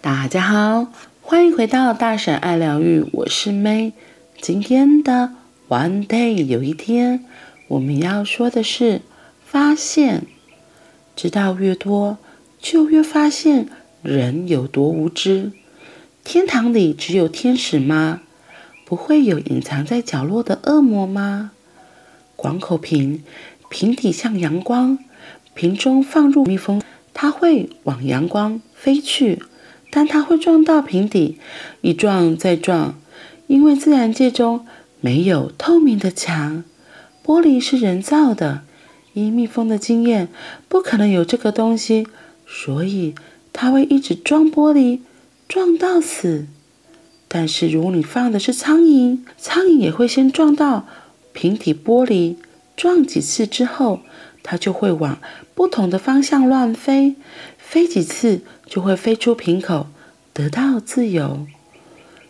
大家好，欢迎回到大婶爱疗愈，我是 May。今天的 One Day 有一天，我们要说的是发现。知道越多，就越发现人有多无知。天堂里只有天使吗？不会有隐藏在角落的恶魔吗？广口瓶，瓶底像阳光，瓶中放入蜜蜂，它会往阳光飞去。但它会撞到瓶底，一撞再撞，因为自然界中没有透明的墙，玻璃是人造的。依蜜蜂的经验，不可能有这个东西，所以它会一直撞玻璃，撞到死。但是如果你放的是苍蝇，苍蝇也会先撞到瓶底玻璃，撞几次之后，它就会往不同的方向乱飞。飞几次就会飞出瓶口，得到自由。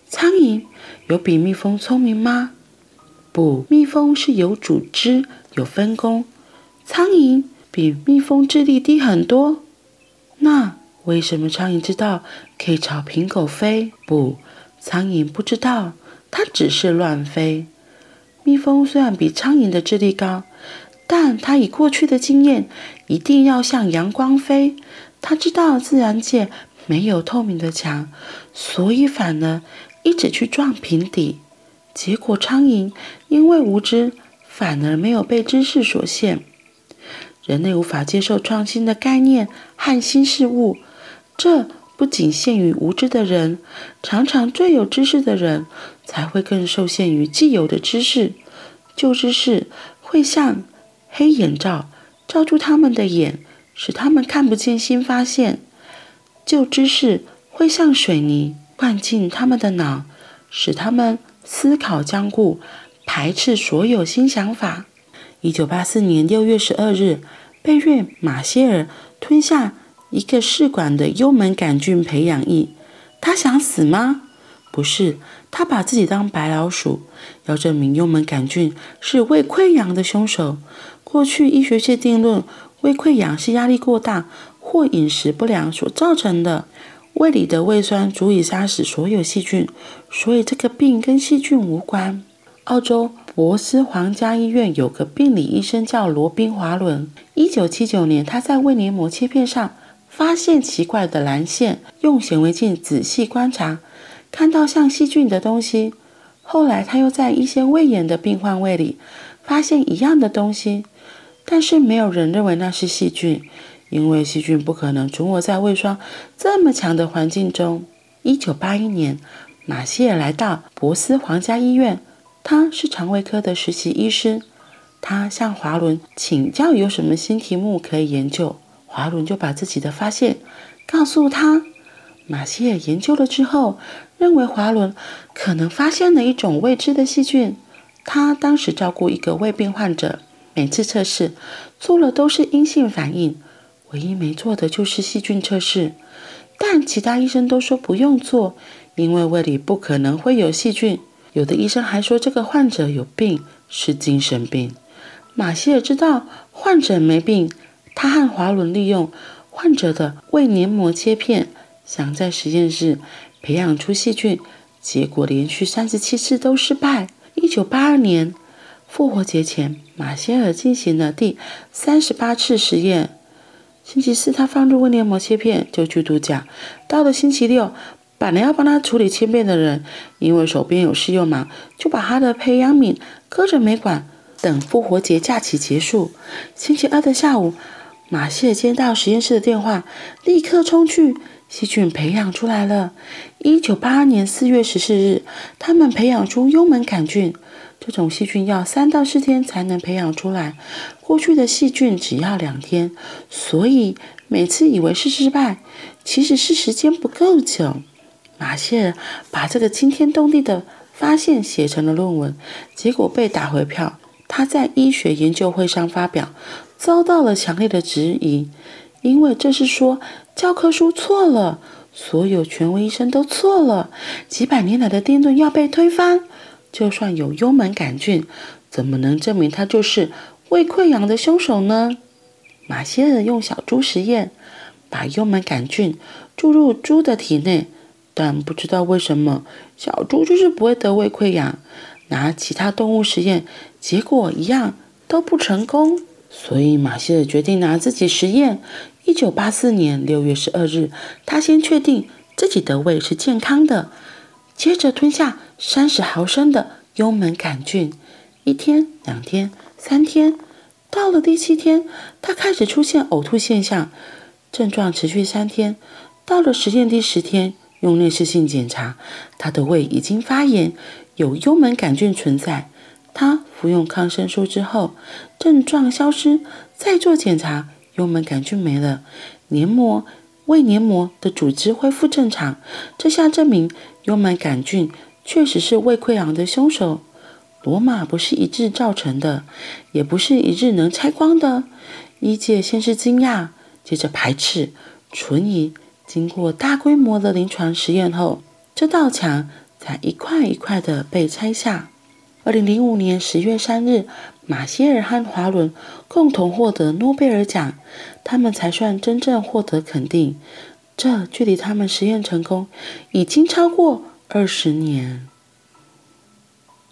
苍蝇有比蜜蜂聪明吗？不，蜜蜂是有组织、有分工。苍蝇比蜜蜂智力低很多。那为什么苍蝇知道可以朝瓶口飞？不，苍蝇不知道，它只是乱飞。蜜蜂虽然比苍蝇的智力高，但它以过去的经验，一定要向阳光飞。他知道自然界没有透明的墙，所以反而一直去撞瓶底。结果苍蝇因为无知，反而没有被知识所限。人类无法接受创新的概念和新事物，这不仅限于无知的人，常常最有知识的人才会更受限于既有的知识。旧知识会像黑眼罩，罩住他们的眼。使他们看不见新发现，旧知识会像水泥灌进他们的脑，使他们思考僵固，排斥所有新想法。一九八四年六月十二日，贝瑞马歇尔吞下一个试管的幽门杆菌培养液，他想死吗？不是，他把自己当白老鼠，要证明幽门杆菌是胃溃疡的凶手。过去医学界定论。胃溃疡是压力过大或饮食不良所造成的。胃里的胃酸足以杀死所有细菌，所以这个病跟细菌无关。澳洲博斯皇家医院有个病理医生叫罗宾·华伦。一九七九年，他在胃黏膜切片上发现奇怪的蓝线，用显微镜仔细观察，看到像细菌的东西。后来，他又在一些胃炎的病患胃里发现一样的东西。但是没有人认为那是细菌，因为细菌不可能存活在胃酸这么强的环境中。一九八一年，马歇尔来到博斯皇家医院，他是肠胃科的实习医师。他向华伦请教有什么新题目可以研究，华伦就把自己的发现告诉他。马歇尔研究了之后，认为华伦可能发现了一种未知的细菌。他当时照顾一个胃病患者。每次测试做了都是阴性反应，唯一没做的就是细菌测试。但其他医生都说不用做，因为胃里不可能会有细菌。有的医生还说这个患者有病，是精神病。马歇尔知道患者没病，他和华伦利用患者的胃黏膜切片，想在实验室培养出细菌，结果连续三十七次都失败。一九八二年。复活节前，马歇尔进行了第三十八次实验。星期四，他放入胃黏膜切片就去度假。到了星期六，本来要帮他处理切片的人，因为手边有事又忙，就把他的培养皿搁着没管。等复活节假期结束，星期二的下午，马歇尔接到实验室的电话，立刻冲去。细菌培养出来了。一九八二年四月十四日，他们培养出幽门杆菌。这种细菌要三到四天才能培养出来，过去的细菌只要两天，所以每次以为是失败，其实是时间不够久。马歇尔把这个惊天动地的发现写成了论文，结果被打回票。他在医学研究会上发表，遭到了强烈的质疑，因为这是说教科书错了，所有权威医生都错了，几百年来的定论要被推翻。就算有幽门杆菌，怎么能证明它就是胃溃疡的凶手呢？马歇尔用小猪实验，把幽门杆菌注入猪的体内，但不知道为什么小猪就是不会得胃溃疡。拿其他动物实验，结果一样都不成功。所以马歇尔决定拿自己实验。一九八四年六月十二日，他先确定自己的胃是健康的，接着吞下三十毫升的幽门杆菌。一天、两天、三天，到了第七天，他开始出现呕吐现象，症状持续三天。到了实验第十天，用内视镜检查，他的胃已经发炎，有幽门杆菌存在。他服用抗生素之后，症状消失。再做检查，幽门杆菌没了，黏膜、胃黏膜的组织恢复正常。这下证明幽门杆菌确实是胃溃疡的凶手。罗马不是一日造成的，也不是一日能拆光的。医界先是惊讶，接着排斥、存疑。经过大规模的临床实验后，这道墙才一块一块的被拆下。二零零五年十月三日，马歇尔和华伦共同获得诺贝尔奖，他们才算真正获得肯定。这距离他们实验成功已经超过二十年。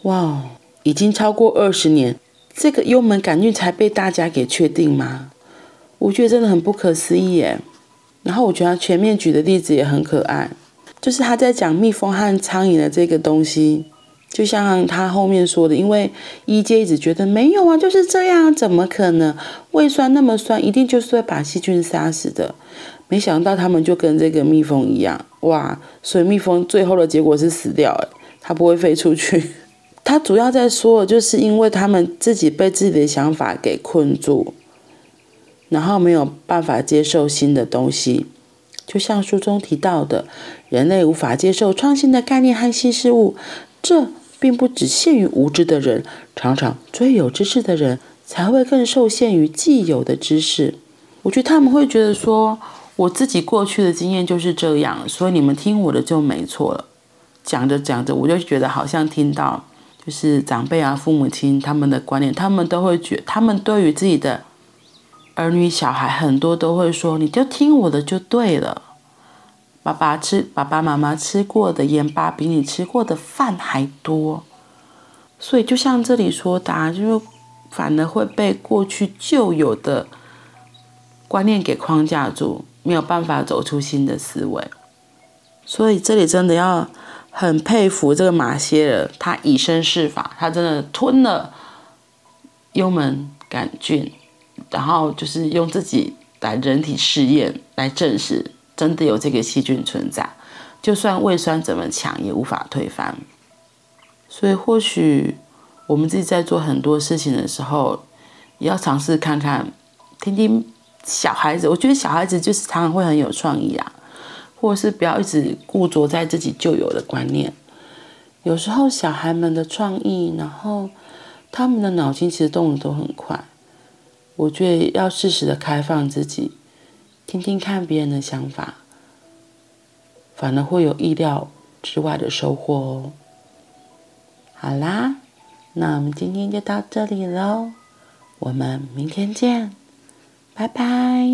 哇哦，已经超过二十年，这个幽门杆菌才被大家给确定吗？我觉得真的很不可思议耶。然后我觉得他前面举的例子也很可爱，就是他在讲蜜蜂和苍蝇的这个东西。就像他后面说的，因为一阶一直觉得没有啊，就是这样，怎么可能？胃酸那么酸，一定就是会把细菌杀死的。没想到他们就跟这个蜜蜂一样，哇！所以蜜蜂最后的结果是死掉，诶，它不会飞出去。他主要在说，就是因为他们自己被自己的想法给困住，然后没有办法接受新的东西。就像书中提到的，人类无法接受创新的概念和新事物，这。并不只限于无知的人，常常最有知识的人才会更受限于既有的知识。我觉得他们会觉得说，我自己过去的经验就是这样，所以你们听我的就没错了。讲着讲着，我就觉得好像听到就是长辈啊、父母亲他们的观念，他们都会觉，他们对于自己的儿女、小孩，很多都会说，你就听我的就对了。爸爸吃，爸爸妈妈吃过的盐巴比你吃过的饭还多，所以就像这里说的啊，就是反而会被过去旧有的观念给框架住，没有办法走出新的思维。所以这里真的要很佩服这个马歇尔，他以身试法，他真的吞了幽门杆菌，然后就是用自己来人体试验来证实。真的有这个细菌存在，就算胃酸怎么强也无法推翻。所以或许我们自己在做很多事情的时候，也要尝试看看，听听小孩子。我觉得小孩子就是常常会很有创意啊，或者是不要一直固着在自己旧有的观念。有时候小孩们的创意，然后他们的脑筋其实动得都很快。我觉得要适时的开放自己。听听看别人的想法，反而会有意料之外的收获哦。好啦，那我们今天就到这里喽，我们明天见，拜拜。